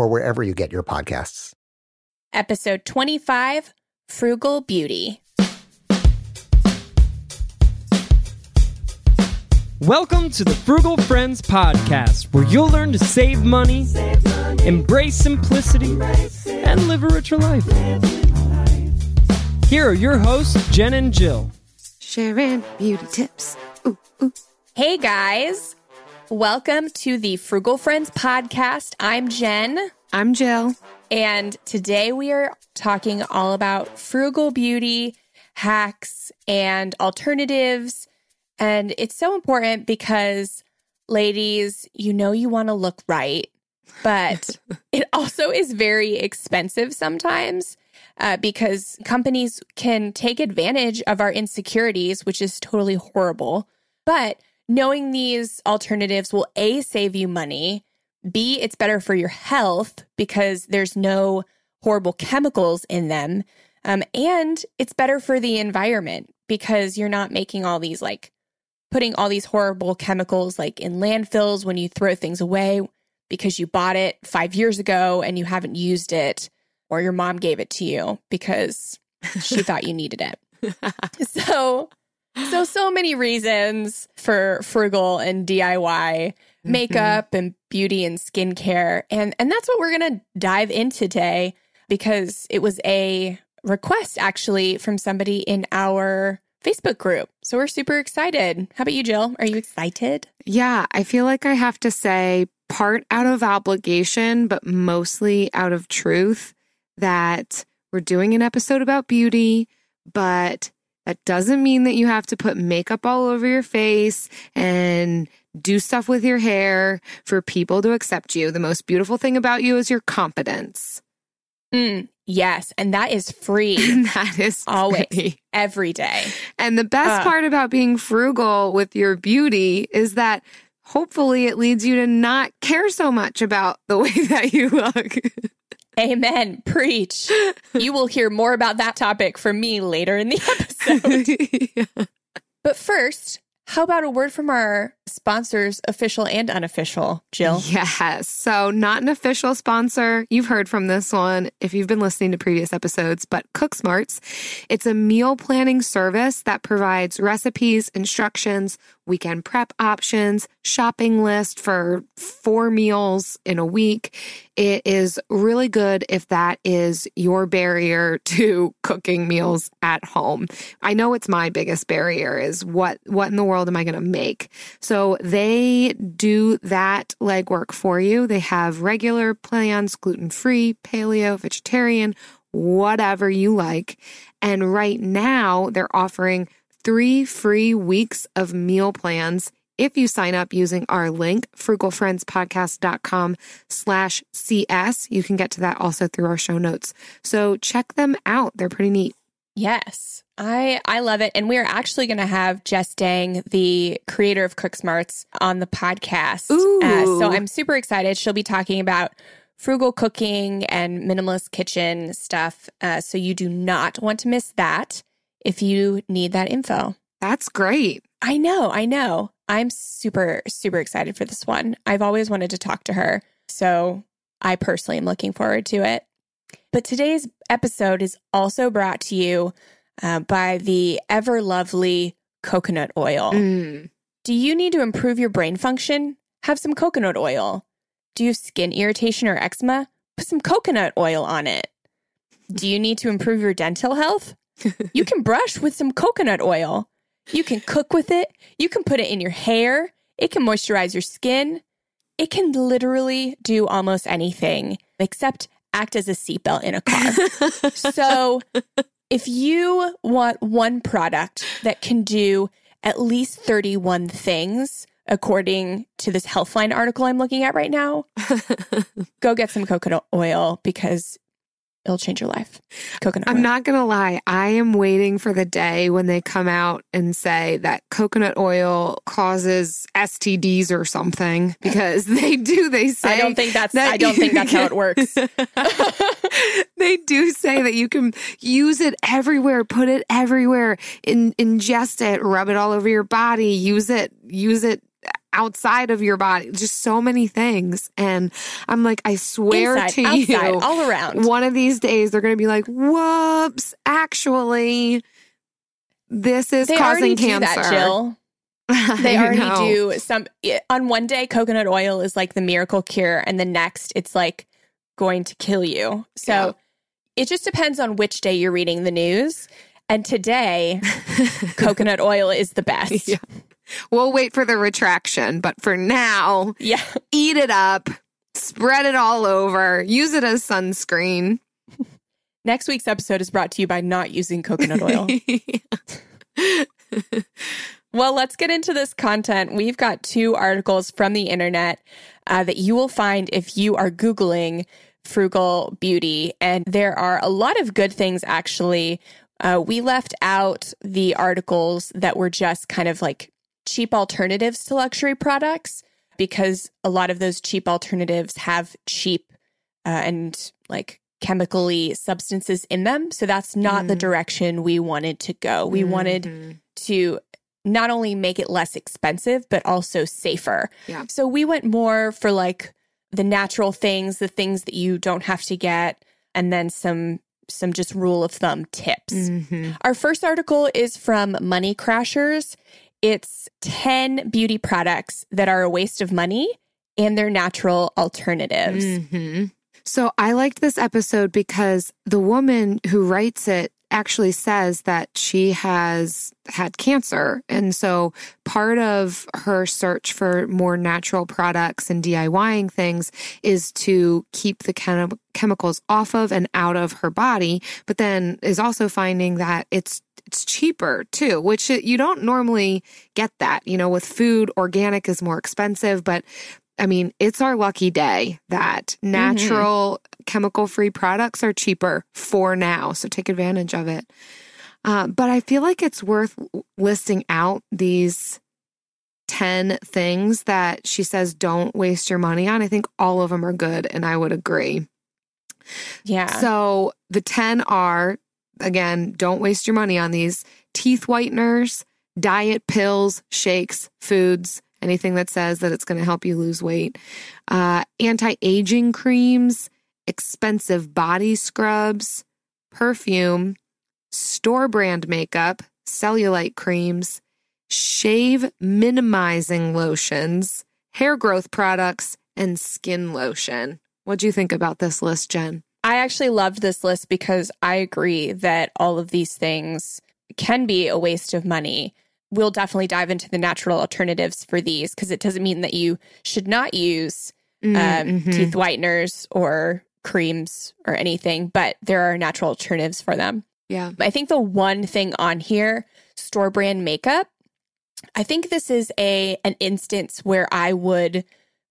or wherever you get your podcasts. Episode 25 Frugal Beauty. Welcome to the Frugal Friends Podcast, where you'll learn to save money, save money embrace simplicity, embrace and live a richer life. Here are your hosts, Jen and Jill. Sharing beauty tips. Ooh, ooh. Hey guys, welcome to the Frugal Friends Podcast. I'm Jen. I'm Jill. And today we are talking all about frugal beauty, hacks, and alternatives and it's so important because, ladies, you know you want to look right, but it also is very expensive sometimes. Uh, because companies can take advantage of our insecurities, which is totally horrible. But knowing these alternatives will A, save you money, B, it's better for your health because there's no horrible chemicals in them. Um, and it's better for the environment because you're not making all these like putting all these horrible chemicals like in landfills when you throw things away because you bought it five years ago and you haven't used it, or your mom gave it to you because she thought you needed it. so, so, so many reasons for frugal and DIY mm-hmm. makeup and beauty and skincare. And, and that's what we're going to dive into today because it was a request actually from somebody in our Facebook group. So we're super excited. How about you, Jill? Are you excited? Yeah, I feel like I have to say, part out of obligation, but mostly out of truth, that we're doing an episode about beauty, but that doesn't mean that you have to put makeup all over your face and do stuff with your hair for people to accept you. The most beautiful thing about you is your confidence. Mm, yes. And that is free. And that is always free. every day. And the best uh, part about being frugal with your beauty is that hopefully it leads you to not care so much about the way that you look. Amen. Preach. you will hear more about that topic from me later in the episode. yeah. But first, how about a word from our sponsors, official and unofficial, Jill? Yes. So, not an official sponsor. You've heard from this one if you've been listening to previous episodes, but CookSmarts. It's a meal planning service that provides recipes, instructions, weekend prep options, shopping list for four meals in a week. It is really good if that is your barrier to cooking meals at home. I know it's my biggest barrier is what what in the world am I going to make? So they do that legwork for you. They have regular plans, gluten-free, paleo, vegetarian, whatever you like. And right now they're offering three free weeks of meal plans if you sign up using our link, frugalfriendspodcast.com slash CS. You can get to that also through our show notes. So check them out. They're pretty neat. Yes. I I love it. And we're actually going to have Jess Dang, the creator of CookSmarts, on the podcast. Uh, so I'm super excited. She'll be talking about frugal cooking and minimalist kitchen stuff. Uh, so you do not want to miss that if you need that info. That's great. I know, I know. I'm super, super excited for this one. I've always wanted to talk to her. So I personally am looking forward to it. But today's episode is also brought to you uh, by the ever lovely coconut oil. Mm. Do you need to improve your brain function? Have some coconut oil. Do you have skin irritation or eczema? put some coconut oil on it. Do you need to improve your dental health? You can brush with some coconut oil. You can cook with it. You can put it in your hair. It can moisturize your skin. It can literally do almost anything except act as a seatbelt in a car. so, if you want one product that can do at least 31 things, according to this Healthline article I'm looking at right now, go get some coconut oil because it'll change your life. Coconut I'm oil. not going to lie. I am waiting for the day when they come out and say that coconut oil causes STDs or something because they do. They say I don't think that's that I don't think that's how it works. they do say that you can use it everywhere, put it everywhere, in, ingest it, rub it all over your body, use it, use it outside of your body, just so many things. And I'm like, I swear Inside, to outside, you, all around. one of these days they're going to be like, whoops, actually, this is They causing cancer. do that, Jill. They already know. do some on one day coconut oil is like the miracle cure and the next it's like going to kill you. So Yeah. it just depends on which day you're reading the news. And today coconut oil is the best. Yeah. We'll wait for the retraction, but for now, yeah. eat it up, spread it all over, use it as sunscreen. Next week's episode is brought to you by not using coconut oil. Well, let's get into this content. We've got two articles from the internet uh, that you will find if you are Googling frugal beauty. And there are a lot of good things, actually. Uh, we left out the articles that were just kind of like cheap alternatives to luxury products because a lot of those cheap alternatives have cheap uh, and like chemically substances in them. So that's not the Mm. direction we wanted to go. We wanted Mhm. to not only make it less expensive, but also safer. Yeah. So we went more for like the natural things, the things that you don't have to get, and then some some just rule of thumb tips. Mhm. Our first article is from Money Crashers. It's 10 beauty products that are a waste of money and they're natural alternatives. Mhm. So I liked this episode because the woman who writes it actually says that she has had cancer. And so part of her search for more natural products and DIYing things is to keep the chem- chemicals off of and out of her body, but then is also finding that it's it's cheaper too, which you don't normally get that. You know, with food, organic is more expensive, but I mean, it's our lucky day that natural chemical free products are cheaper for now. So take advantage of it. Uh, but I feel like it's worth listing out these 10 things that she says don't waste your money on. I think all of them are good, and I would agree. Yeah. So the 10 are, again, don't waste your money on these teeth whiteners, diet pills, shakes, foods, anything that says that it's going to help you lose weight, uh, anti aging creams, expensive body scrubs, perfume, store brand makeup, cellulite creams, shave minimizing lotions, hair growth products, and skin lotion. What do you think about this list, Jen? I actually loved this list because I agree that all of these things can be a waste of money. We'll definitely dive into the natural alternatives for these because it doesn't mean that you should not use um, Mhm. teeth whiteners or creams or anything, but there are natural alternatives for them. Yeah. I think the one thing on here, store brand makeup, I think this is a an instance where I would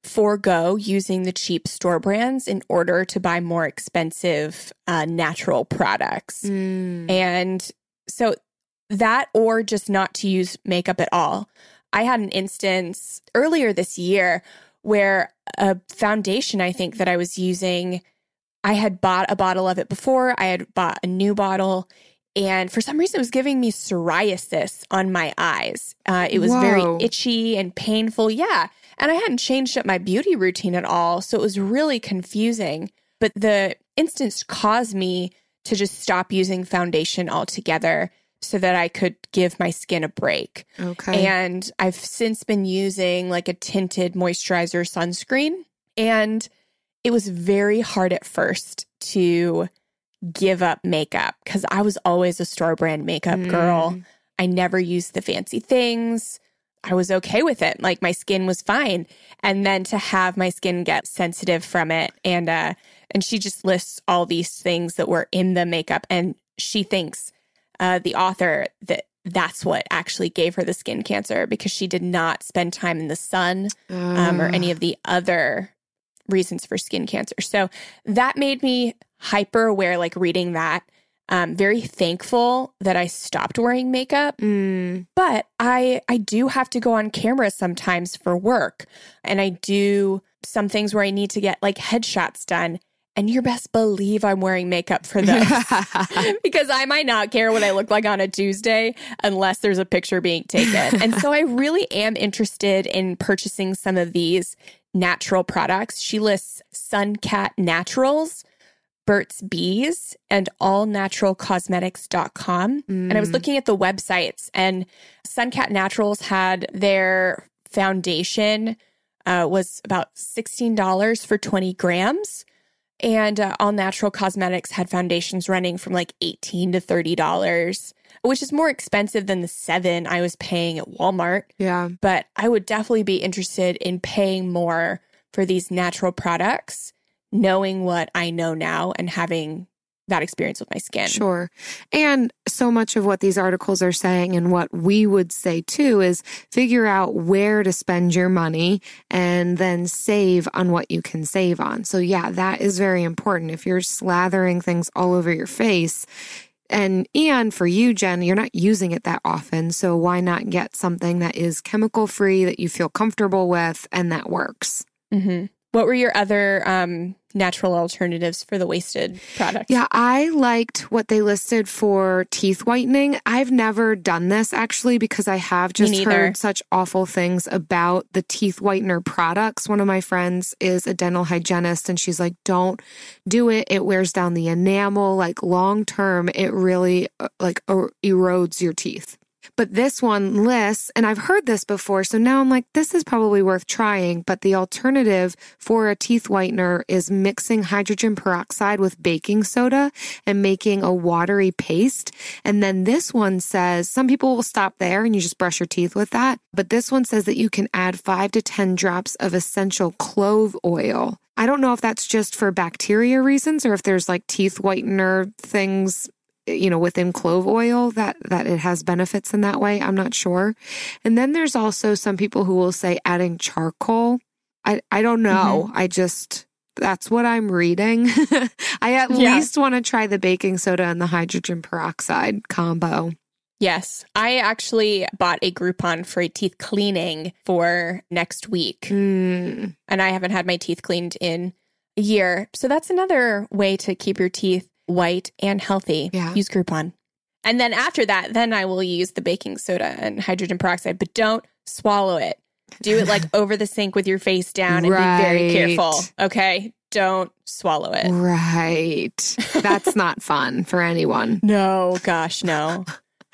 forego using the cheap store brands in order to buy more expensive uh, natural products. Mm. And so that or just not to use makeup at all. I had an instance earlier this year where a foundation I think that I was using, I had bought a bottle of it before, I had bought a new bottle. And for some reason, it was giving me psoriasis on my eyes. Uh, it was Whoa. very itchy and painful. Yeah. And I hadn't changed up my beauty routine at all. So it was really confusing. But the instance caused me to just stop using foundation altogether so that I could give my skin a break. Okay. And I've since been using like a tinted moisturizer sunscreen. And it was very hard at first to give up makeup because I was always a store brand makeup girl. Mm. I never used the fancy things. I was okay with it. Like my skin was fine. And then to have my skin get sensitive from it and uh and she just lists all these things that were in the makeup and she thinks uh the author that that's what actually gave her the skin cancer because she did not spend time in the sun um, or any of the other reasons for skin cancer. So that made me hyper aware, like reading that. Um, very thankful that I stopped wearing makeup, Mm. but I I do have to go on camera sometimes for work, and I do some things where I need to get like headshots done. And you best believe I'm wearing makeup for those because I might not care what I look like on a Tuesday unless there's a picture being taken. and so I really am interested in purchasing some of these natural products. She lists Suncat Naturals, Burt's Bees, and allnaturalcosmetics.com. And I was Mm. looking at the websites, and Suncat Naturals had their foundation uh, was about $16 for 20 grams. And uh, All Natural Cosmetics had foundations running from like 18 to $30, which is more expensive than the seven I was paying at Walmart. Yeah. But I would definitely be interested in paying more for these natural products, knowing what I know now and having that experience with my skin. Sure. And so much of what these articles are saying and what we would say too is figure out where to spend your money and then save on what you can save on. So, yeah, that is very important. If you're slathering things all over your face, and and for you Jen you're not using it that often so why not get something that is chemical free that you feel comfortable with and that works hmm What were your other um, natural alternatives for the wasted products? Yeah, I liked what they listed for teeth whitening. I've never done this actually because I have just heard such awful things about the teeth whitener products. One of my friends is a dental hygienist and she's like, don't do it. It wears down the enamel. Like long term, it really uh, like er- erodes your teeth. But this one lists, and I've heard this before, so now I'm like, this is probably worth trying. But the alternative for a teeth whitener is mixing hydrogen peroxide with baking soda and making a watery paste. And then this one says some people will stop there and you just brush your teeth with that. But this one says that you can add five to 10 drops of essential clove oil. I don't know if that's just for bacteria reasons or if there's like teeth whitener things you know within clove oil that that it has benefits in that way i'm not sure and then there's also some people who will say adding charcoal i i don't know i just that's what i'm reading i at Yeah. least want to try the baking soda and the hydrogen peroxide combo Yes. I actually bought a Groupon for a teeth cleaning for next week. Mm, and I haven't had my teeth cleaned in a year. So that's another way to keep your teeth white and healthy. Yeah. Use Groupon. And then after that, then I will use the baking soda and hydrogen peroxide, but don't swallow it. Do it like over the sink with your face down and be very careful. Okay. Don't swallow it. right that's not fun for anyone No, gosh, no.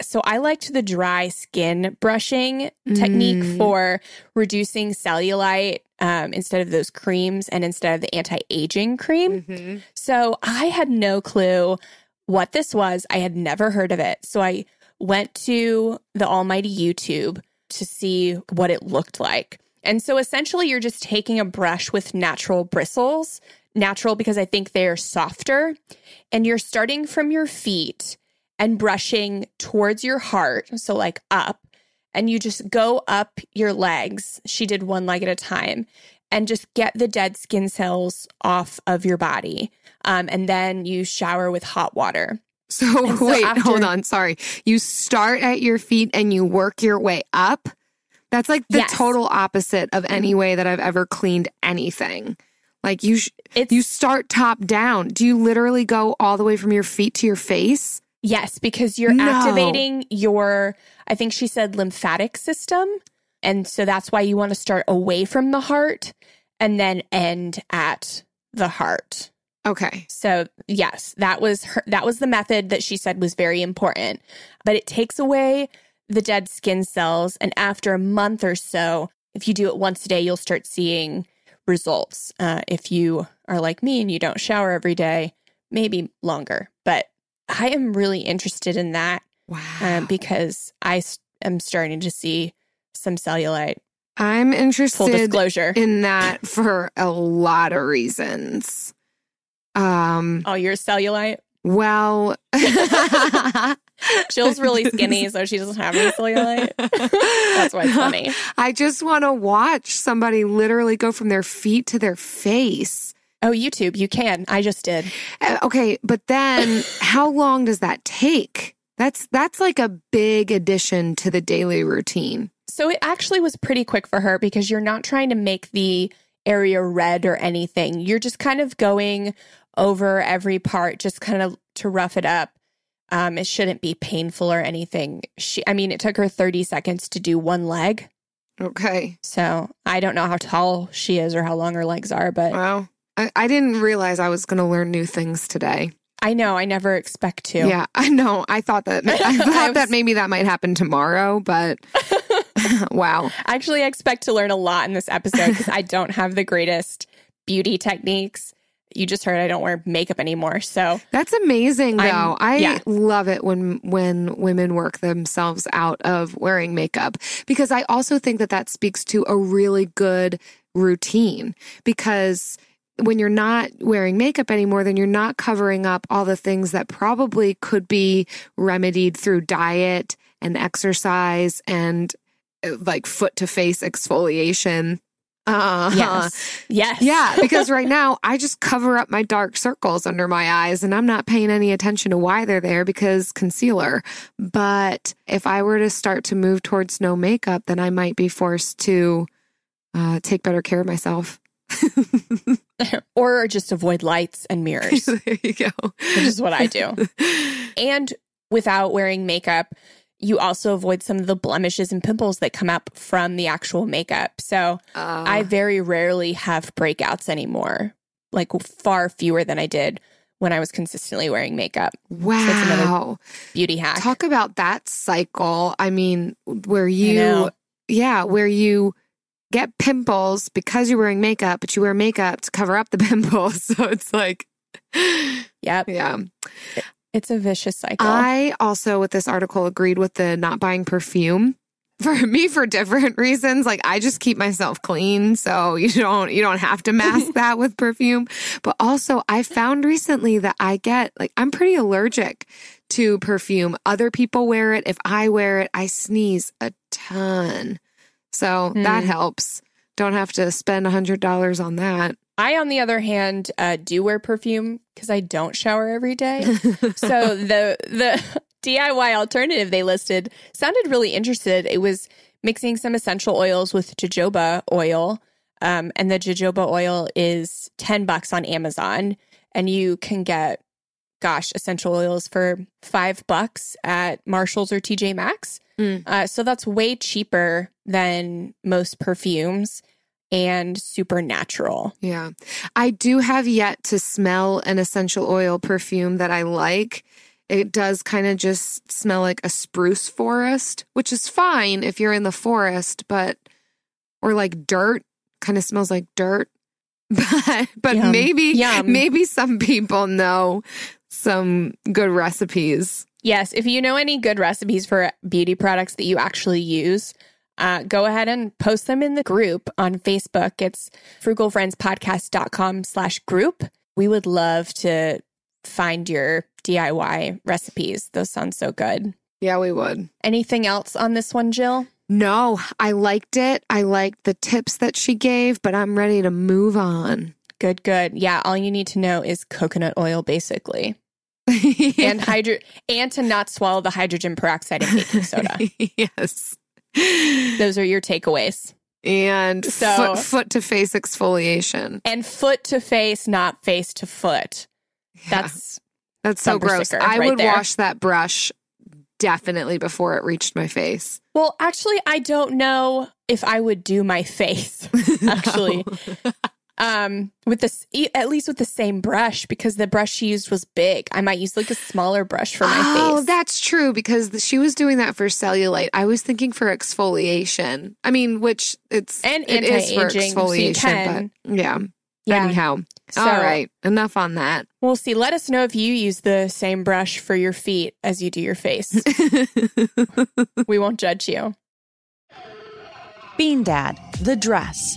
So I liked the dry skin brushing technique Mm. for reducing cellulite um, instead of those creams and instead of the anti-aging cream. Mhm. So I had no clue what this was. I had never heard of it. So I went to the almighty YouTube to see what it looked like. And so essentially, you're just taking a brush with natural bristles, natural because I think they're softer, and you're starting from your feet and brushing towards your heart. So, like up, and you just go up your legs. She did one leg at a time and just get the dead skin cells off of your body. Um, and then you shower with hot water. So, so wait, after- hold on. Sorry. You start at your feet and you work your way up. That's like the Yes. total opposite of any way that I've ever cleaned anything. Like you, sh- It's you start top down. Do you literally go all the way from your feet to your face? Yes, because you're No. activating your, I think she said lymphatic system. And so that's why you want to start away from the heart and then end at the heart. Okay. So yes, that was her that was the method that she said was very important. But it takes away the dead skin cells and after a month or so, if you do it once a day, you'll start seeing results. Uh, if you are like me and you don't shower every day, maybe longer. But I am really interested in that Wow. um, because I am starting to see some cellulite. I'm Full interested disclosure. in that for a lot of reasons. Um, oh, you're cellulite? well, Jill's really skinny, so she doesn't have any cellulite. That's why it's funny. I just want to watch somebody literally go from their feet to their face. Oh, YouTube, you can. I just did. Uh, Okay, but then how long does that take? That's that's like a big addition to the daily routine. So it actually was pretty quick for her because you're not trying to make the area red or anything. You're just kind of going over every part, just kind of to rough it up. Um, it shouldn't be painful or anything. She, I mean, it took her 30 seconds to do one leg. Okay. So I don't know how tall she is or how long her legs are, but Well, I, I didn't realize I was going to learn new things today. I know I never expect to. Yeah, I know. I thought that I I thought that maybe that might happen tomorrow, but wow. Actually, I expect to learn a lot in this episode because I don't have the greatest beauty techniques. You just heard I don't wear makeup anymore. So That's amazing I'm- I yeah. love it when when women work themselves out of wearing makeup because I also think that that speaks to a really good routine because when you're not wearing makeup anymore then you're not covering up all the things that probably could be remedied through diet and exercise and uh, like foot to face exfoliation. Uh, yes, yes, yeah, because right now I just cover up my dark circles under my eyes and I'm not paying any attention to why they're there because concealer. But if I were to start to move towards no makeup, then I might be forced to uh, take better care of myself. or just avoid lights and mirrors, there you go. which is what I do. And without wearing makeup, you also avoid some of the blemishes and pimples that come up from the actual makeup. So Uh, I very rarely have breakouts anymore, like far fewer than I did when I was consistently wearing makeup. another- wow. Beauty hack. Talk about that cycle. I mean, where you, know. yeah, where you get pimples because you're wearing makeup, but you wear makeup to cover up the pimples. So it's like, Yep. yeah. It's a vicious cycle. I also, with this article, agreed with the not buying perfume. For me, for different reasons, like I just keep myself clean, so you don't you don't have to mask that with perfume. But also, I found recently that I get like I'm pretty allergic to perfume. Other people wear it. If I wear it, I sneeze a ton. So that Hmm. helps. Don't have to spend a hundred dollars on that. I, on the other hand, uh, do wear perfume because I don't shower every day. so the the DIY alternative they listed sounded really interested. It was mixing some essential oils with jojoba oil, um, and the jojoba oil is ten bucks on Amazon, and you can get, gosh, essential oils for five bucks at Marshalls or TJ Maxx. Mm. Uh, so that's way cheaper than most perfumes and super natural. Yeah. I do have yet to smell an essential oil perfume that I like. It does kind of just smell like a spruce forest, which is fine if you're in the forest, but or like dirt, kind of smells like dirt. But but Yum. maybe Yum. maybe some people know some good recipes. Yes, if you know any good recipes for beauty products that you actually use, uh, go ahead and post them in the group on Facebook. It's frugalfriendspodcast.com slash group. We would love to find your DIY recipes. Those sound so good. Yeah, we would. Anything else on this one, Jill? No, I liked it. I liked the tips that she gave, but I'm ready to move on. Good, good. Yeah, all you need to know is coconut oil, basically, and hydro and to not swallow the hydrogen peroxide in baking soda. yes. Those are your takeaways. and So- foot, foot to face exfoliation. And foot to face, not face to foot. That's That's so gross. I right would there. wash that brush definitely before it reached my face. well, actually, I don't know if I would do my face. Actually, Um, with this, e- at least with the same brush, because the brush she used was big. I might use like a smaller brush for my oh, face. Oh, that's true because th- she was doing that for cellulite. I was thinking for exfoliation. I mean, which it's And it is for anti-aging, so exfoliation, can. but yeah. Yeah. Anyhow, So- all right, enough on that. We'll see. Let us know if you use the same brush for your feet as you do your face. we won't judge you. Bean Dad, The Dress,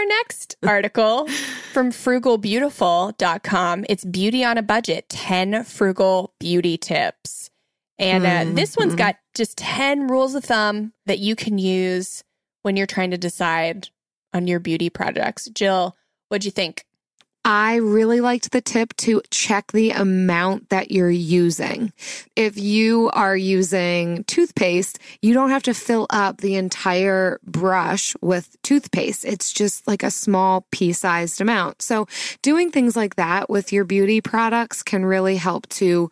Our next article from frugalbeautiful.com. It's beauty on a budget 10 frugal beauty tips. And uh, this one's got just 10 rules of thumb that you can use when you're trying to decide on your beauty projects. Jill, what'd you think? I really liked the tip to check the amount that you're using. If you are using toothpaste, you don't have to fill up the entire brush with toothpaste. It's just like a small pea sized amount. So, doing things like that with your beauty products can really help to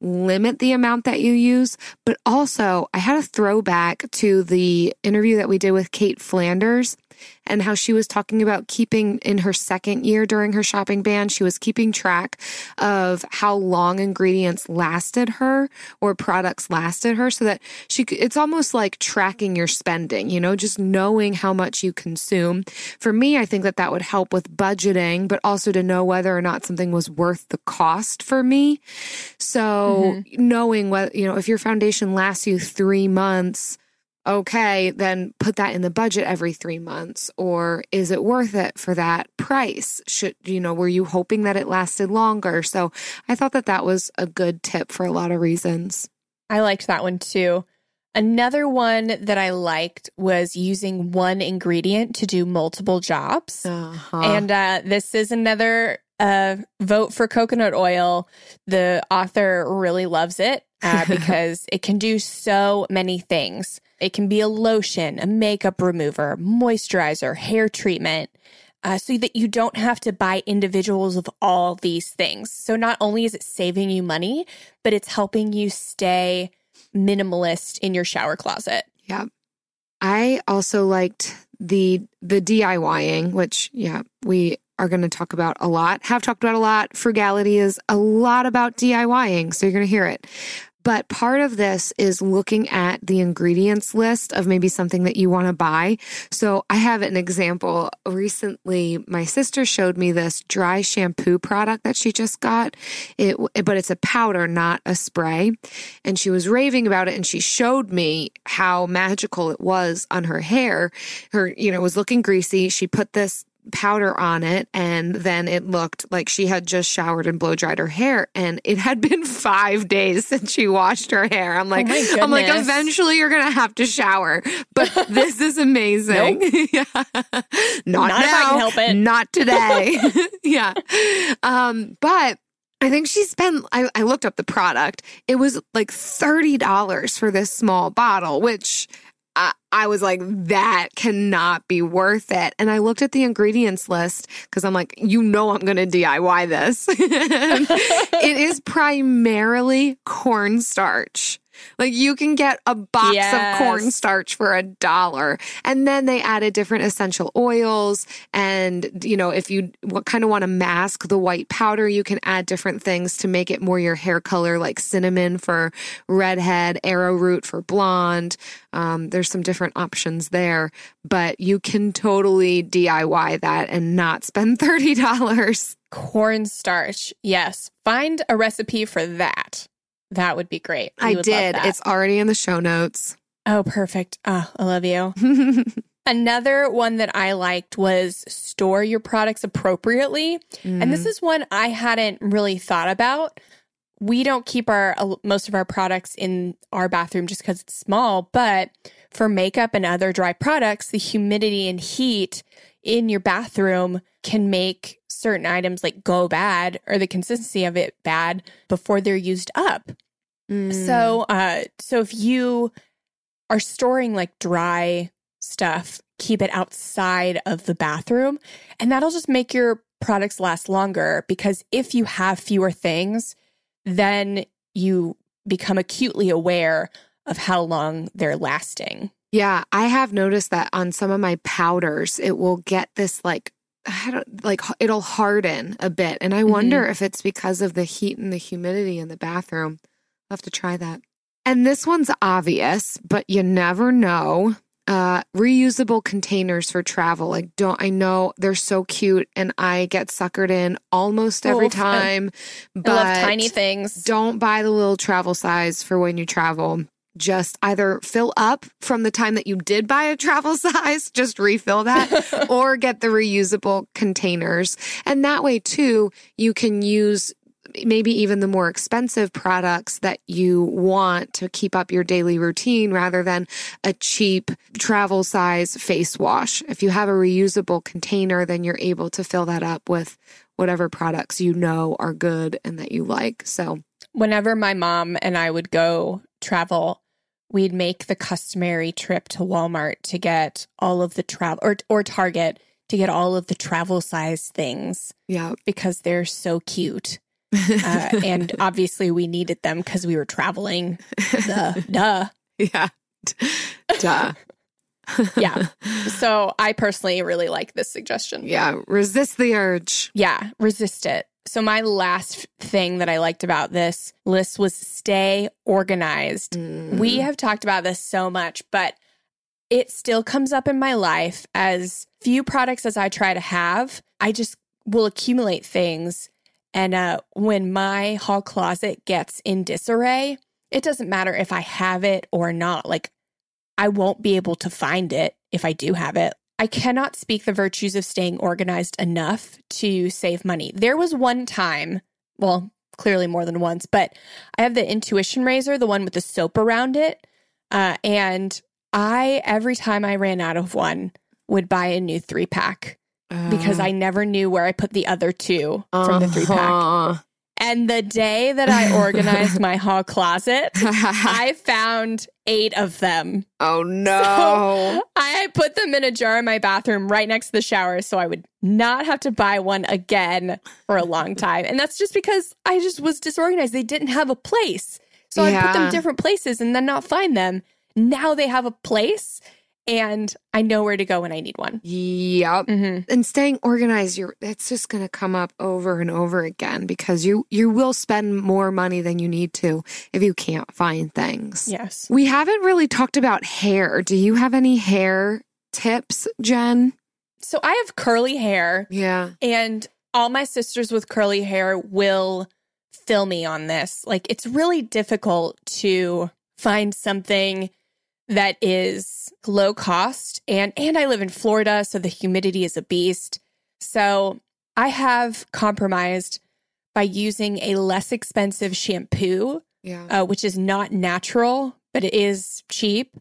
limit the amount that you use. But also, I had a throwback to the interview that we did with Cait Flanders and how she was talking about keeping in her second year during her shopping ban, she was keeping track of how long ingredients lasted her or products lasted her so that she could, it's almost like tracking your spending, you know, just knowing how much you consume. For me, I think that that would help with budgeting, but also to know whether or not something was worth the cost for me. So mm-hmm. knowing what, you know, if your foundation lasts you three months, okay, then put that in the budget every three months. Or is it worth it for that price? Should, you know, were you hoping that it lasted longer? So I thought that that was a good tip for a lot of reasons. I liked that one too. Another one that I liked was using one ingredient to do multiple jobs. Uh-huh. And uh, this is another uh, vote for coconut oil. The author really loves it uh, because it can do so many things. It can be a lotion, a makeup remover, moisturizer, hair treatment, uh, so that you don't have to buy individuals of all these things. So not only is it saving you money, but it's helping you stay minimalist in your shower closet. Yeah. I also liked the the DIYing, which yeah, we are going to talk about a lot. Have talked about a lot. Frugality is a lot about DIYing, so you're going to hear it. But part of this is looking at the ingredients list of maybe something that you want to buy. So I have an example. Recently, my sister showed me this dry shampoo product that she just got. It, but it's a powder, not a spray. And she was raving about it and she showed me how magical it was on her hair. Her, you know, was looking greasy. She put this powder on it and then it looked like she had just showered and blow dried her hair and it had been 5 days since she washed her hair. I'm like Oh I'm like eventually you're going to have to shower. But this is amazing. yeah. Not, Not if I now. can help it. Not today. yeah. Um but I think she spent, I, I looked up the product. It was like $30 for this small bottle, which I, was like, that cannot be worth it. And I looked at the ingredients list because I'm like, you know, I'm going to DIY this. it is primarily cornstarch. Like you can get a box Yes. of cornstarch for a dollar. And then they added different essential oils. And, you know, if you what kind of want to mask the white powder, you can add different things to make it more your hair color, like cinnamon for redhead, arrowroot for blonde. Um, there's some different options there, but you can totally DIY that and not spend $30. Cornstarch. Yes. Find a recipe for that. That would be great. We I did. It's already in the show notes. Oh, perfect. Oh, I love you. Mm-hmm. Another one that I liked was store your products appropriately. And this is one I hadn't really thought about. We don't keep our most of our products in our bathroom just because it's small, but for makeup and other dry products, the humidity and heat in your bathroom can make certain items like go bad or the consistency of it bad before they're used up. Mm. So, uh, so if you are storing like dry stuff, keep it outside of the bathroom, and that'll just make your products last longer. Because if you have fewer things, then you become acutely aware of how long they're lasting. Yeah, I have noticed that on some of my powders, it will get this like I don't like it'll harden a bit, and I wonder if it's because of the heat and the humidity in the bathroom. I'll have to try that. And this one's obvious, but you never know. Uh, reusable containers for travel. Like, don't I know they're so cute, and I get suckered in almost every Oof, I- time. But I love tiny things. don't buy the little travel size for when you travel. Just either fill up from the time that you did buy a travel size, just refill that, or get the reusable containers. And that way, too, you can use maybe even the more expensive products that you want to keep up your daily routine rather than a cheap travel size face wash. If you have a reusable container, then you're able to fill that up with whatever products you know are good and that you like. So, whenever my mom and I would go travel, we'd make the customary trip to Walmart to get all of the travel or or Target to get all of the travel size things yeah. because they're so cute. Uh, and obviously we needed them because we were traveling. Duh. Duh. yeah. Duh. Yeah. So I personally really like this suggestion. Yeah. Resist the urge. Yeah, resist it. So my last thing that I liked about this list was stay organized. Mm. We have talked about this so much, but it still comes up in my life as few products as I try to have. I just will accumulate things. And uh, when my hall closet gets in disarray, it doesn't matter if I have it or not. Like, I won't be able to find it if I do have it. I cannot speak the virtues of staying organized enough to save money. There was one time, well, clearly more than once, but I have the intuition razor, the one with the soap around it. Uh, and I, every time I ran out of one, would buy a new three pack because I never knew where I put the other two from the three pack. And the day that I organized my hall closet, I found eight of them. oh no. I put them in a jar in my bathroom right next to the shower so I would not have to buy one again for a long time. And that's just because I just was disorganized. They didn't have a place. So I put them different places and then not find them. Now they have a place and I know where to go when I need one. Yep. Mm-hmm. And staying organized, you're that's just gonna come up over and over again because you you will spend more money than you need to if you can't find things. Yes. We haven't really talked about hair. Do you have any hair tips, Jen? So I have curly hair, Yeah. and all my sisters with curly hair will fill me on this. Like, it's really difficult to find something that is low cost and and I live in Florida so the humidity is a beast. So, I have compromised by using a less expensive shampoo Yeah. uh, which is not natural, but it is cheap.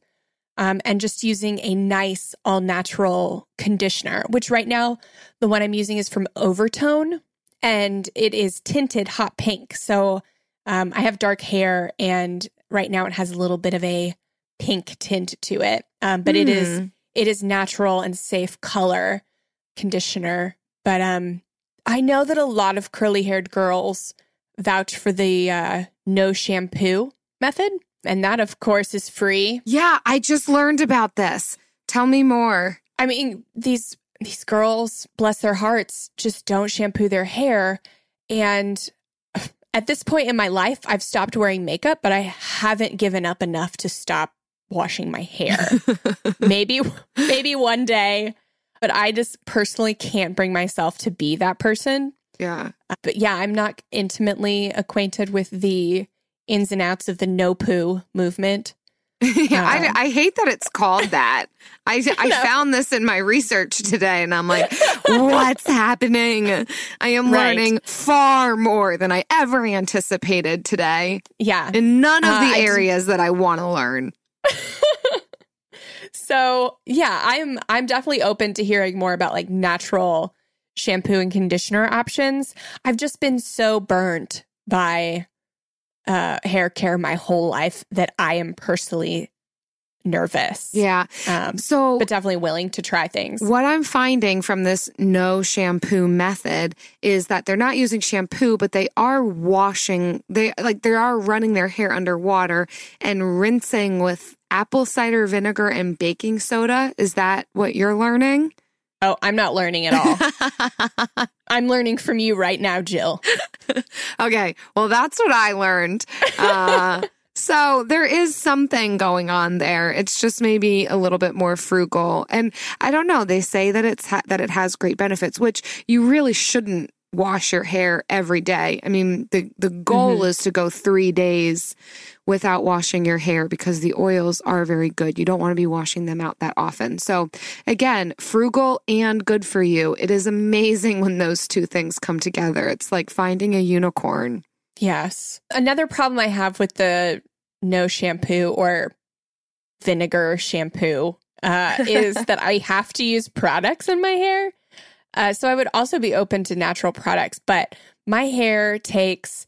Um, and just using a nice all natural conditioner, which right now the one I'm using is from Overtone and it is tinted hot pink. So um, I have dark hair and right now it has a little bit of a pink tint to it. Um, but it is Hmm. it is natural and safe color conditioner. But um, I know that a lot of curly haired girls vouch for the uh, no shampoo method. And that, of course, is free. Yeah, I just learned about this. Tell me more. I mean, these these girls, bless their hearts, just don't shampoo their hair. And at this point in my life, I've stopped wearing makeup, but I haven't given up enough to stop washing my hair. maybe maybe one day, but I just personally can't bring myself to be that person. Yeah. Uh, But yeah, I'm not intimately acquainted with the ins and outs of the no poo movement. yeah, Um, I, I hate that it's called that. I, I No. found this in my research today and I'm like, what's happening? I am Right. learning far more than I ever anticipated today Yeah. in none of Uh, the I areas that I want to learn. So yeah, I'm I'm definitely open to hearing more about like natural shampoo and conditioner options. I've just been so burnt by uh hair care my whole life that I am personally nervous. Yeah. Um So, but definitely willing to try things. What I'm finding from this no shampoo method is that they're not using shampoo, but they are washing, they like they are running their hair underwater and rinsing with apple cider vinegar and baking soda. Is that what you're learning? Oh, I'm not learning at all. I'm learning from you right now, Jill. okay. Well, that's what I learned. Uh, so there is something going on there. It's just maybe a little bit more frugal. And I don't know. They say that it's ha- that it has great benefits, which you really shouldn't wash your hair every day. I mean, the the goal is to go 3 days without washing your hair because the oils are very good. You don't want to be washing them out that often. So, again, frugal and good for you. It is amazing when those two things come together. It's like finding a unicorn. Yes. Another problem I have with the no shampoo or vinegar shampoo uh, is that I have to use products in my hair. Uh, so I would also be open to natural products, but my hair takes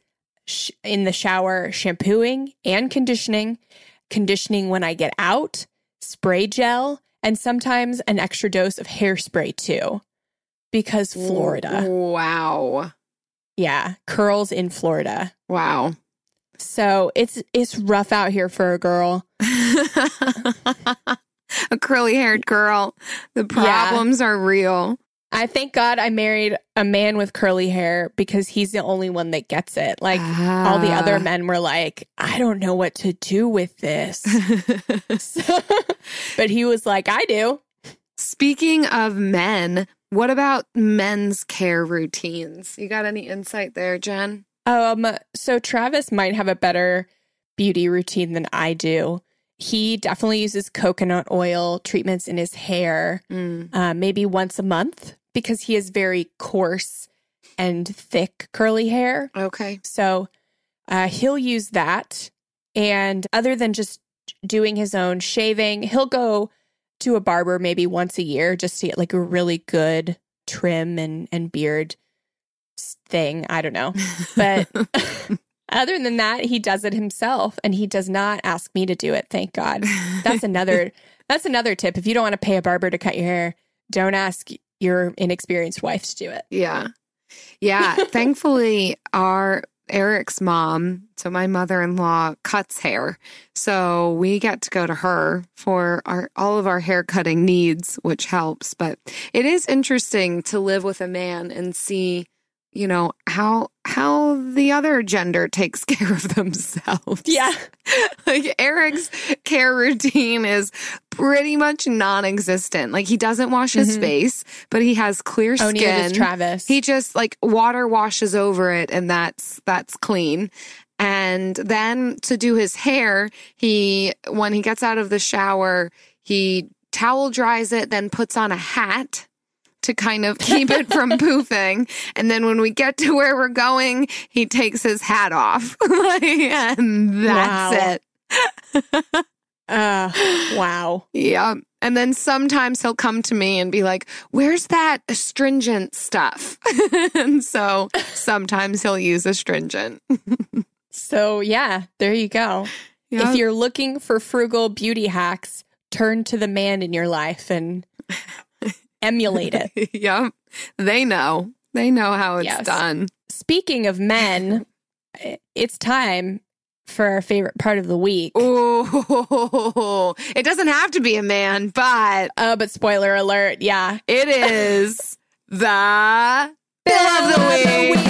sh- in the shower shampooing and conditioning, conditioning when I get out, spray gel, and sometimes an extra dose of hairspray too. Because Florida. Wow. Yeah, curls in Florida. Wow. So it's it's rough out here for a girl. a curly haired girl. The problems are real. I thank God I married a man with curly hair because he's the only one that gets it. Like all the other Ah. men were like, I don't know what to do with this. So- but he was like, I do. Speaking of men, what about men's care routines? You got any insight there, Jen? Um, so Travis might have a better beauty routine than I do. He definitely uses coconut oil treatments in his hair, Mm. uh, maybe once a month because he has very coarse and thick curly hair. Okay. So uh, he'll use that. And other than just doing his own shaving, he'll go to a barber maybe once a year just to get like a really good trim and, and beard thing. I don't know. But other than that, he does it himself and he does not ask me to do it. Thank God. That's another that's another tip. If you don't want to pay a barber to cut your hair, don't ask your inexperienced wife to do it. Yeah. Yeah. Thankfully, our Eric's mom, so my mother-in-law cuts hair. So we get to go to her for our all of our hair cutting needs, which helps, but it is interesting to live with a man and see you know how how the other gender takes care of themselves Yeah. like eric's care routine is pretty much non-existent like he doesn't wash his Mhm. face but he has clear Oh, neither does skin Travis. he just like water washes over it and that's that's clean and then to do his hair he when he gets out of the shower he towel dries it then puts on a hat to kind of keep it from poofing and then when we get to where we're going he takes his hat off and that's Wow. it Uh, wow. yeah. And then sometimes he'll come to me and be like, Where's that astringent stuff? and so sometimes he'll use astringent. So, yeah, there you go. Yeah. If you're looking for frugal beauty hacks, turn to the man in your life and emulate it. yep. They know. They know how it's Yes. done. Speaking of men, it's time for our favorite part of the week. Oh, it doesn't have to be a man, but Uh, but spoiler alert, yeah. it is the Bill of the Week.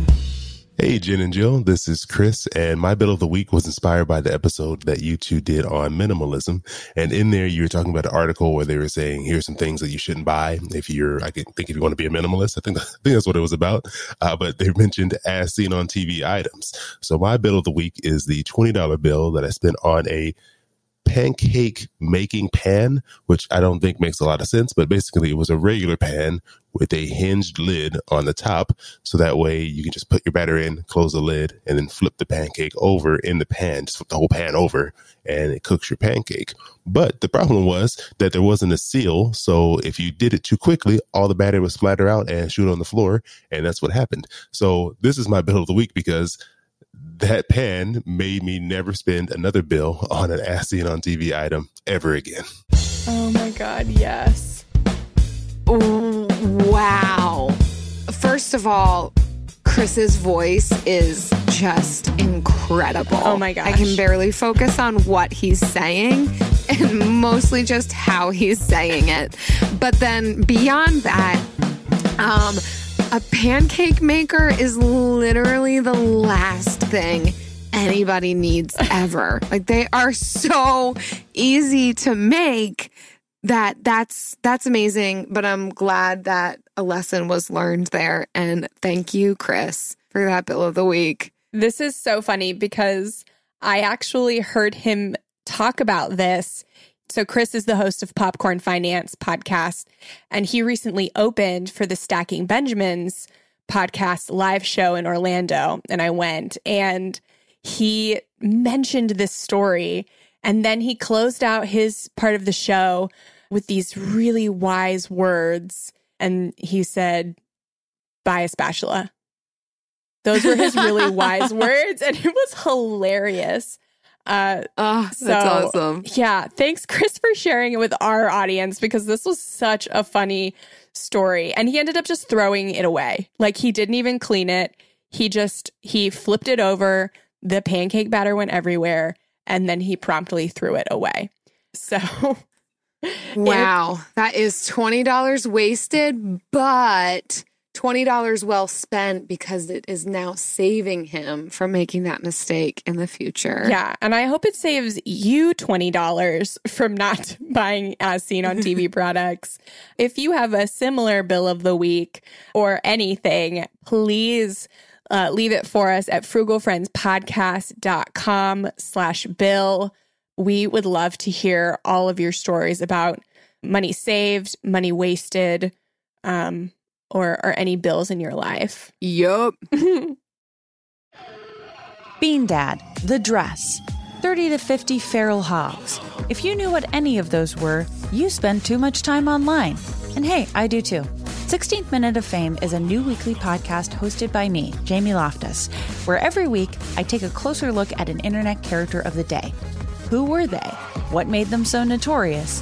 Hey, Jen and Jill, this is Chris, and my bill of the week was inspired by the episode that you two did on minimalism. And in there, you were talking about an article where they were saying, here's some things that you shouldn't buy if you're, I think if you want to be a minimalist. I think, I think that's what it was about. Uh, but they mentioned as seen on TV items. So my bill of the week is the $20 bill that I spent on a pancake making pan, which I don't think makes a lot of sense, but basically it was a regular pan with a hinged lid on the top. So that way you can just put your batter in, close the lid, and then flip the pancake over in the pan, just flip the whole pan over and it cooks your pancake. But the problem was that there wasn't a seal. So if you did it too quickly, all the batter would splatter out and shoot on the floor. And that's what happened. So this is my bill of the week because that pan made me never spend another bill on an as seen on TV item ever again. Oh my God, yes. Ooh, wow. First of all, Chris's voice is just incredible. Oh my gosh. I can barely focus on what he's saying and mostly just how he's saying it. But then beyond that, um, a pancake maker is literally the last thing anybody needs ever. like they are so easy to make that that's that's amazing but i'm glad that a lesson was learned there and thank you chris for that bill of the week This is so funny because I actually heard him talk about this. So, Chris is the host of Popcorn Finance podcast, and he recently opened for the Stacking Benjamins podcast live show in Orlando. And I went, and he mentioned this story. And then he closed out his part of the show with these really wise words. And he said, Buy a spatula. Those were his really wise words, and it was hilarious. Uh, oh that's so, awesome Yeah, thanks, Chris, for sharing it with our audience because this was such a funny story. And he ended up just throwing it away. Like he didn't even clean it. He just he flipped it over. The pancake batter went everywhere, and then he promptly threw it away. So wow that is $20 wasted but $20 well spent because it is now saving him from making that mistake in the future Yeah, and I hope it saves you $20 from not buying as seen on TV products. If you have a similar bill of the week or anything, please uh, leave it for us at frugalfriendspodcast.com slash bill. We would love to hear all of your stories about money saved, money wasted, um, or, or any bills in your life. yup Bean Dad, The Dress, 30 to 50 Feral Hogs. If you knew what any of those were, you spend too much time online. And hey, I do too. 16th Minute of Fame is a new weekly podcast hosted by me, Jamie Loftus, where every week I take a closer look at an internet character of the day. Who were they? What made them so notorious?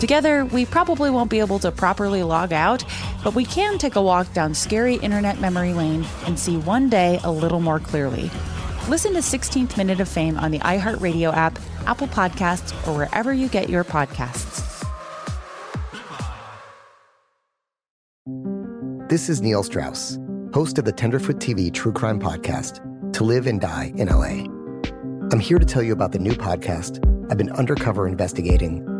Together, we probably won't be able to properly log out, but we can take a walk down scary internet memory lane and see one day a little more clearly. Listen to 16th Minute of Fame on the iHeartRadio app, Apple Podcasts, or wherever you get your podcasts. This is Neil Strauss, host of the Tenderfoot TV True Crime Podcast, To Live and Die in LA. I'm here to tell you about the new podcast I've been undercover investigating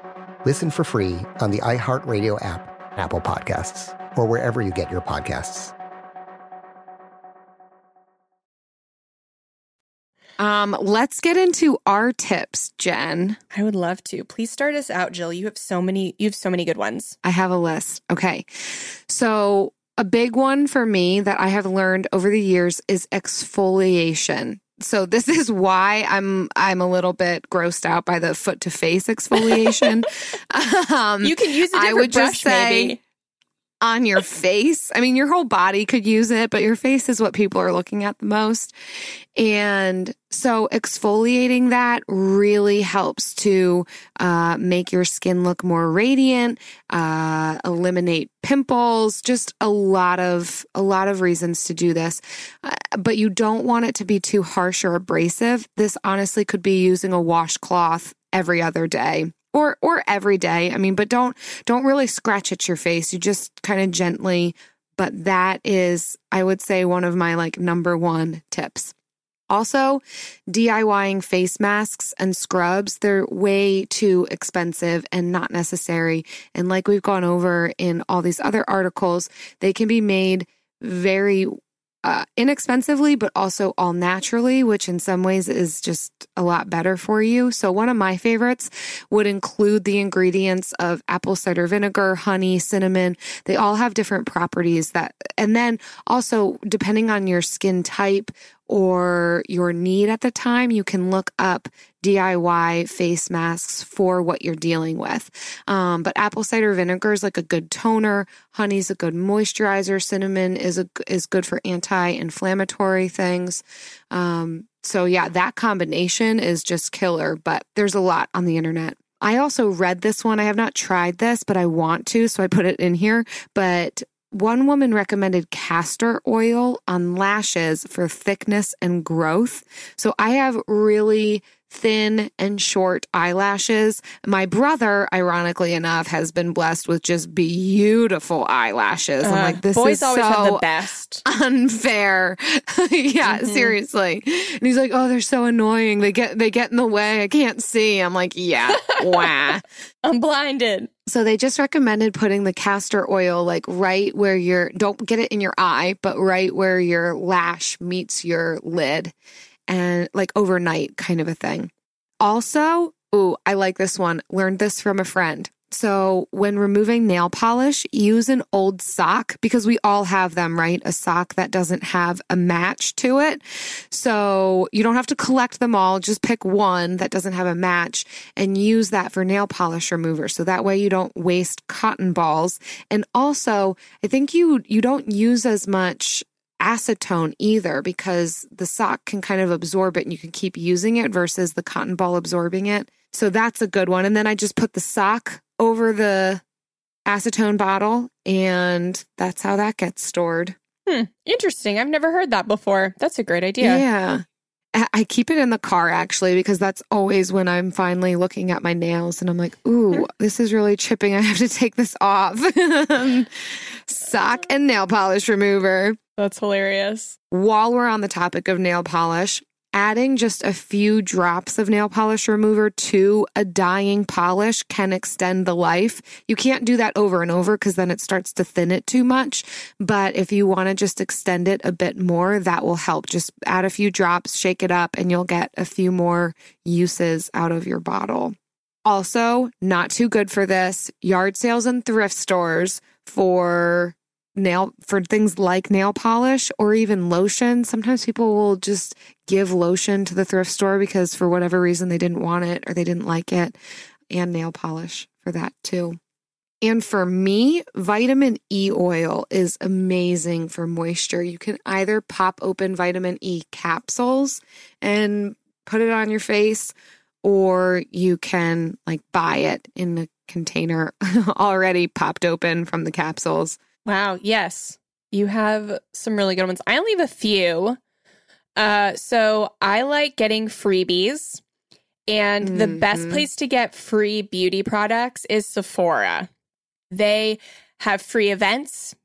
Listen for free on the iHeartRadio app, Apple Podcasts, or wherever you get your podcasts. Um, let's get into our tips, Jen. I would love to. Please start us out, Jill. You have so many you have so many good ones. I have a list. Okay. So, a big one for me that I have learned over the years is exfoliation. So this is why I'm I'm a little bit grossed out by the foot to face exfoliation. um, you can use a different I would brush, just say, maybe on your face. I mean, your whole body could use it, but your face is what people are looking at the most. And so exfoliating that really helps to uh, make your skin look more radiant, uh, eliminate pimples, just a lot of a lot of reasons to do this. Uh, but you don't want it to be too harsh or abrasive. This honestly could be using a washcloth every other day or or every day. I mean, but don't don't really scratch at your face. You just kind of gently, but that is I would say one of my like number 1 tips. Also, DIYing face masks and scrubs, they're way too expensive and not necessary. And like we've gone over in all these other articles, they can be made very uh, inexpensively, but also all naturally, which in some ways is just a lot better for you. So, one of my favorites would include the ingredients of apple cider vinegar, honey, cinnamon. They all have different properties that, and then also depending on your skin type or your need at the time, you can look up DIY face masks for what you're dealing with. Um, but apple cider vinegar is like a good toner. Honey's a good moisturizer. Cinnamon is a, is good for anti-inflammatory things. Um, so yeah, that combination is just killer. But there's a lot on the internet. I also read this one. I have not tried this, but I want to, so I put it in here. But one woman recommended castor oil on lashes for thickness and growth. So I have really thin and short eyelashes. My brother, ironically enough, has been blessed with just beautiful eyelashes. Uh, I'm like, this boys is always so have the best. Unfair. yeah, mm-hmm. seriously. And he's like, oh, they're so annoying. They get they get in the way. I can't see. I'm like, yeah, wah. I'm blinded. So they just recommended putting the castor oil like right where your don't get it in your eye, but right where your lash meets your lid and like overnight kind of a thing. Also, ooh, I like this one. Learned this from a friend. So, when removing nail polish, use an old sock because we all have them, right? A sock that doesn't have a match to it. So, you don't have to collect them all. Just pick one that doesn't have a match and use that for nail polish remover. So that way you don't waste cotton balls. And also, I think you you don't use as much acetone either because the sock can kind of absorb it and you can keep using it versus the cotton ball absorbing it. So that's a good one. And then I just put the sock over the acetone bottle, and that's how that gets stored. Hmm, interesting. I've never heard that before. That's a great idea. Yeah. I keep it in the car actually because that's always when I'm finally looking at my nails and I'm like, ooh, this is really chipping. I have to take this off. Sock and nail polish remover. That's hilarious. While we're on the topic of nail polish, adding just a few drops of nail polish remover to a dyeing polish can extend the life. You can't do that over and over because then it starts to thin it too much. But if you want to just extend it a bit more, that will help. Just add a few drops, shake it up, and you'll get a few more uses out of your bottle. Also, not too good for this yard sales and thrift stores for nail for things like nail polish or even lotion. Sometimes people will just give lotion to the thrift store because for whatever reason they didn't want it or they didn't like it, and nail polish for that too. And for me, vitamin E oil is amazing for moisture. You can either pop open vitamin E capsules and put it on your face, or you can like buy it in a container already popped open from the capsules. Wow. Yes. You have some really good ones. I only have a few. Uh, so I like getting freebies. And mm-hmm. the best mm-hmm. place to get free beauty products is Sephora. They have free events.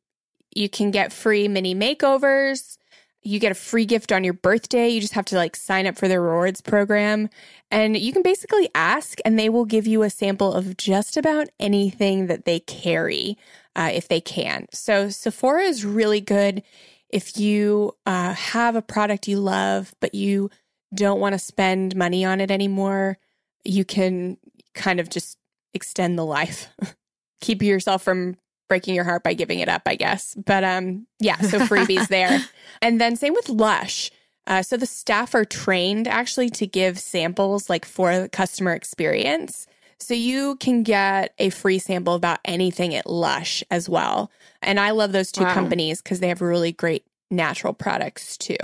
You can get free mini makeovers. You get a free gift on your birthday. You just have to like sign up for their rewards program. And you can basically ask, and they will give you a sample of just about anything that they carry uh, if they can. So Sephora is really good if you uh, have a product you love, but you don't want to spend money on it anymore. You can kind of just extend the life, keep yourself from breaking your heart by giving it up, I guess. But um, yeah, so freebies there. And then same with Lush. Uh, so the staff are trained actually to give samples like for the customer experience. So you can get a free sample about anything at Lush as well. And I love those two wow. companies because they have really great natural products too.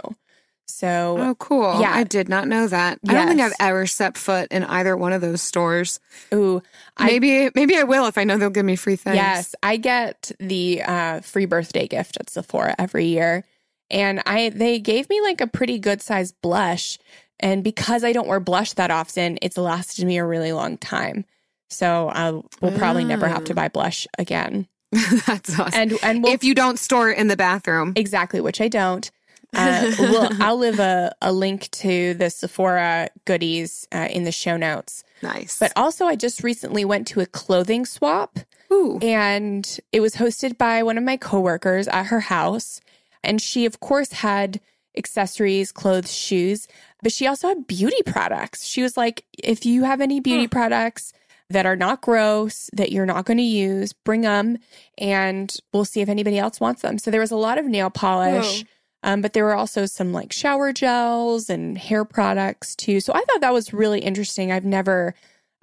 So Oh cool. Yeah. I did not know that. Yes. I don't think I've ever set foot in either one of those stores. Ooh. Maybe I, maybe I will if I know they'll give me free things. Yes. I get the uh, free birthday gift at Sephora every year. And I they gave me like a pretty good sized blush and because I don't wear blush that often, it's lasted me a really long time. So I will probably never have to buy blush again. That's awesome. And and we'll, if you don't store it in the bathroom, exactly, which I don't. Uh, we'll, I'll leave a, a link to the Sephora goodies uh, in the show notes. Nice. But also, I just recently went to a clothing swap, Ooh. and it was hosted by one of my coworkers at her house. And she, of course, had accessories, clothes, shoes, but she also had beauty products. She was like, if you have any beauty huh. products that are not gross, that you're not going to use, bring them and we'll see if anybody else wants them. So there was a lot of nail polish. Um, but there were also some like shower gels and hair products too. So I thought that was really interesting. I've never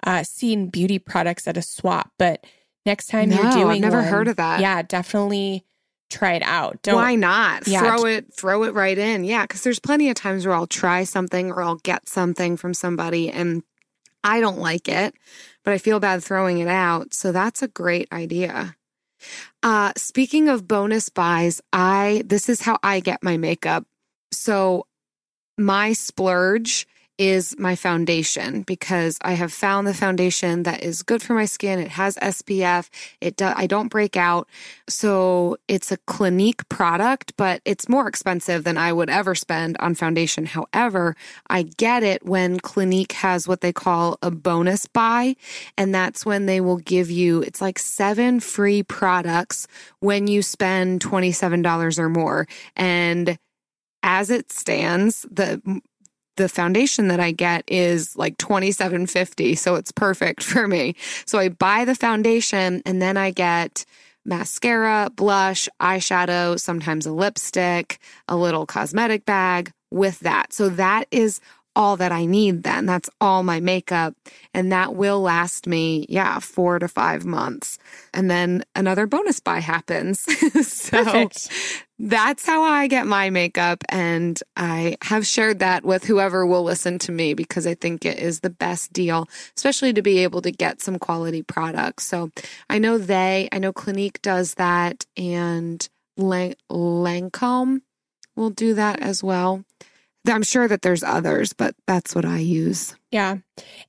uh, seen beauty products at a swap, but next time no, you're doing, I've never one, heard of that. Yeah, definitely try it out. Don't, Why not? Yeah. Throw it throw it right in. Yeah, cuz there's plenty of times where I'll try something or I'll get something from somebody and I don't like it, but I feel bad throwing it out. So that's a great idea. Uh speaking of bonus buys, I this is how I get my makeup. So my splurge is my foundation because I have found the foundation that is good for my skin. It has SPF. It do, I don't break out. So it's a Clinique product, but it's more expensive than I would ever spend on foundation. However, I get it when Clinique has what they call a bonus buy. And that's when they will give you, it's like seven free products when you spend $27 or more. And as it stands, the the foundation that I get is like 27.50, so it's perfect for me. So I buy the foundation and then I get mascara, blush, eyeshadow, sometimes a lipstick, a little cosmetic bag with that. So that is all that I need then. That's all my makeup. And that will last me, yeah, four to five months. And then another bonus buy happens. so Perfect. That's how I get my makeup. And I have shared that with whoever will listen to me because I think it is the best deal, especially to be able to get some quality products. So I know they, I know Clinique does that and Lang- Lancome will do that as well. I'm sure that there's others, but that's what I use. Yeah.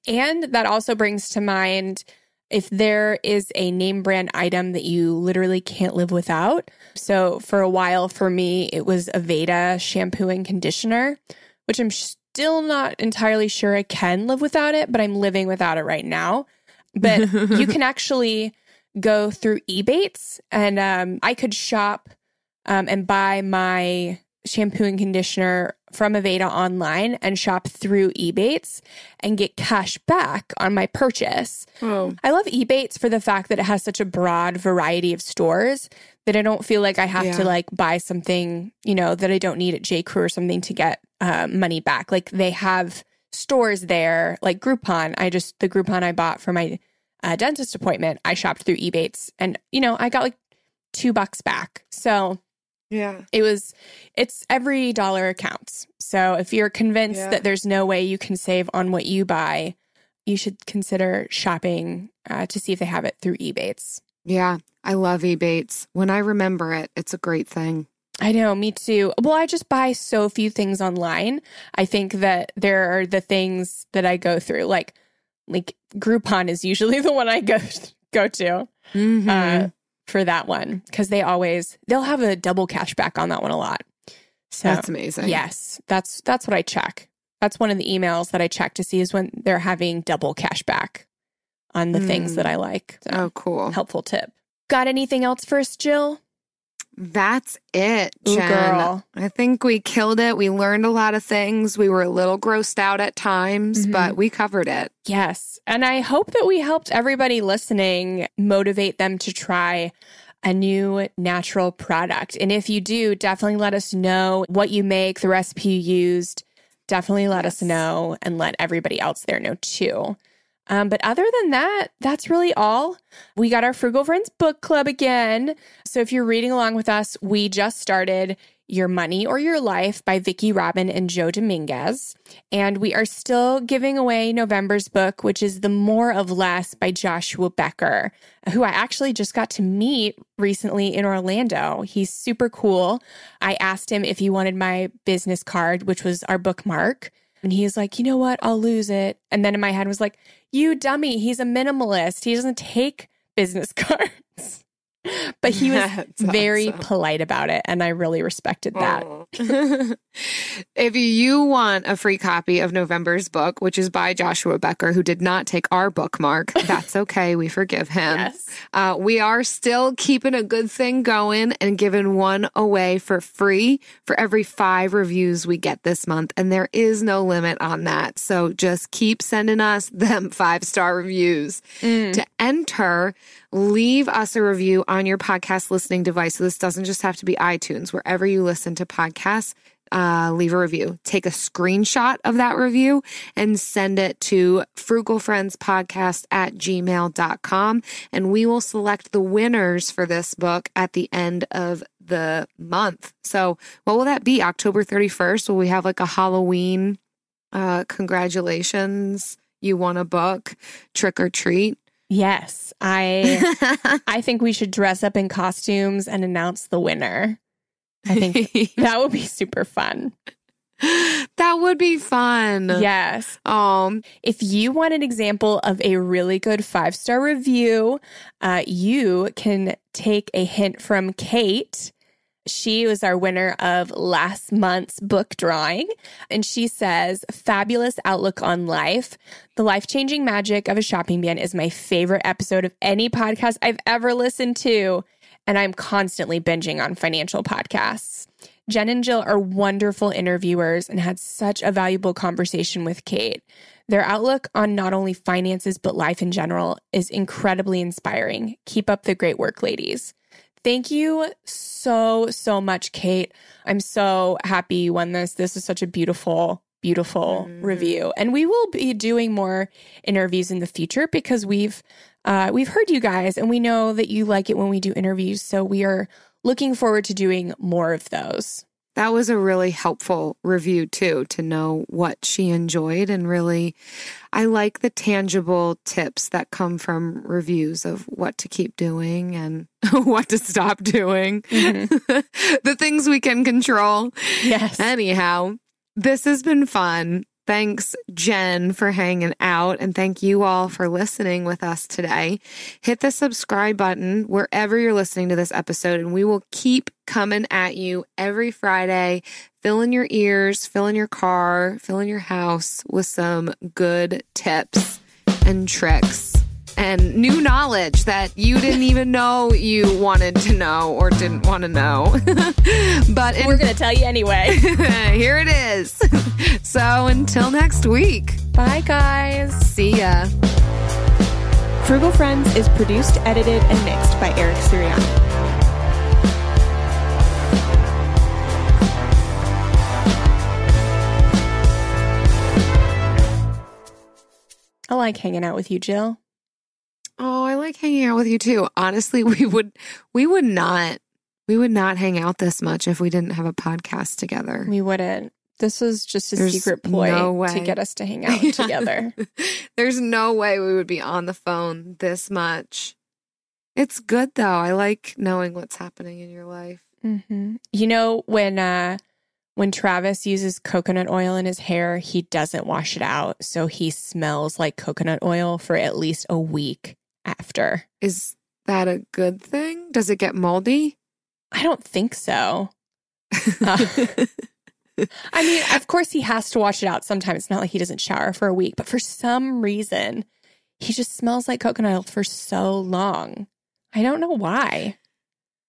And that also brings to mind if there is a name brand item that you literally can't live without. So for a while for me, it was Aveda shampoo and conditioner, which I'm still not entirely sure I can live without it, but I'm living without it right now. But you can actually go through Ebates and um, I could shop um, and buy my shampoo and conditioner from Aveda online and shop through Ebates and get cash back on my purchase. Oh. I love Ebates for the fact that it has such a broad variety of stores that I don't feel like I have Yeah. to like buy something, you know, that I don't need at J. Crew or something to get uh, money back. Like they have stores there, like Groupon. I just, the Groupon I bought for my uh, dentist appointment, I shopped through Ebates and, you know, I got like two bucks back. So Yeah. it was it's every dollar counts so if you're convinced Yeah. that there's no way you can save on what you buy you should consider shopping uh, to see if they have it through ebates Yeah. I love Ebates. When I remember it, it's a great thing. i know me too well i just buy so few things online i think that there are the things that i go through like like groupon is usually the one i go go to Mhm. uh, for that one because they always they'll have a double cash back on that one a lot so That's amazing. Yes, that's that's what I check. That's one of the emails that I check to see is when they're having double cash back on the things Mm. that I like. So, Oh, cool. helpful tip. Got anything else for us, Jill? That's it, Jen. girl. I think we killed it. We learned a lot of things. We were a little grossed out at times, Mhm. but we covered it. Yes. And I hope that we helped everybody listening motivate them to try a new natural product. And if you do, definitely let us know what you make, the recipe you used. Definitely let us know and let everybody else there know too. Um, but other than that, that's really all. We got our Frugal Friends book club again. So if you're reading along with us, we just started Your Money or Your Life by Vicki Robin and Joe Dominguez. And we are still giving away November's book, which is The More of Less by Joshua Becker, who I actually just got to meet recently in Orlando. He's super cool. I asked him if he wanted my business card, which was our bookmark. And he's like, you know what? I'll lose it. And then in my head was like, you dummy. He's a minimalist. He doesn't take business cards. But he was That's very awesome. polite about it. And I really respected that. If you want a free copy of November's book, which is by Joshua Becker, who did not take our bookmark, that's okay. We forgive him. Yes. Uh, we are still keeping a good thing going and giving one away for free for every five reviews we get this month. And there is no limit on that. So just keep sending us them five star reviews. To enter, leave us a review on your podcast listening device. So this doesn't just have to be iTunes, wherever you listen to podcasts. Uh, leave a review. Take a screenshot of that review and send it to frugalfriendspodcast at gmail.com. And we will select the winners for this book at the end of the month. So, what will that be? October 31st? Will we have like a Halloween? Uh, congratulations. You won a book, trick or treat. Yes. I I think we should dress up in costumes and announce the winner. I think that would be super fun. that would be fun. Yes. Um, If you want an example of a really good five star review, uh, you can take a hint from Kate. She was our winner of last month's book drawing. And she says, Fabulous outlook on life. The life changing magic of a shopping ban is my favorite episode of any podcast I've ever listened to. And I'm constantly binging on financial podcasts. Jen and Jill are wonderful interviewers and had such a valuable conversation with Kate. Their outlook on not only finances, but life in general is incredibly inspiring. Keep up the great work, ladies. Thank you so, so much, Kate. I'm so happy you won this. This is such a beautiful, beautiful mm-hmm. review. And we will be doing more interviews in the future because we've uh, we've heard you guys and we know that you like it when we do interviews. So we are looking forward to doing more of those. That was a really helpful review, too, to know what she enjoyed. And really, I like the tangible tips that come from reviews of what to keep doing and what to stop doing, mm-hmm. the things we can control. Yes. Anyhow, this has been fun. Thanks, Jen, for hanging out. And thank you all for listening with us today. Hit the subscribe button wherever you're listening to this episode, and we will keep coming at you every Friday. Fill in your ears, fill in your car, fill in your house with some good tips and tricks and new knowledge that you didn't even know you wanted to know or didn't want to know. but in, we're going to tell you anyway. here it is. so until next week. Bye, guys. See ya. Frugal Friends is produced, edited, and mixed by Eric Sirianni. I like hanging out with you, Jill. Oh, I like hanging out with you too. Honestly, we would we would not we would not hang out this much if we didn't have a podcast together. We wouldn't. This was just a There's secret ploy no to get us to hang out yeah. together. There's no way we would be on the phone this much. It's good though. I like knowing what's happening in your life. Mm-hmm. You know when uh when Travis uses coconut oil in his hair, he doesn't wash it out, so he smells like coconut oil for at least a week after. Is that a good thing? Does it get moldy? I don't think so. Uh, I mean, of course, he has to wash it out sometimes. It's not like he doesn't shower for a week, but for some reason, he just smells like coconut oil for so long. I don't know why.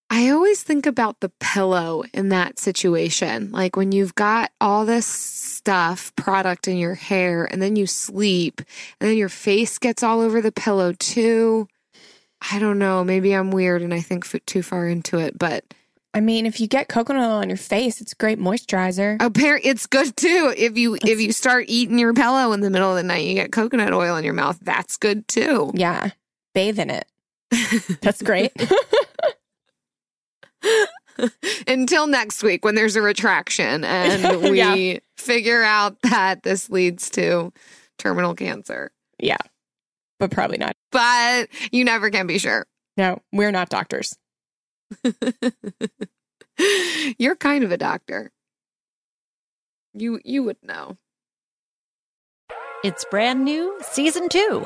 I always think about the pillow in that situation. Like when you've got all this stuff, product in your hair, and then you sleep, and then your face gets all over the pillow too. I don't know. Maybe I'm weird and I think too far into it, but. I mean, if you get coconut oil on your face, it's great moisturizer. Apparently, it's good too. If you if you start eating your pillow in the middle of the night, you get coconut oil in your mouth. That's good too. Yeah, bathe in it. That's great. Until next week when there's a retraction and we yeah. figure out that this leads to terminal cancer. Yeah. But probably not. But you never can be sure. No, we're not doctors. You're kind of a doctor. You you would know. It's brand new, season 2.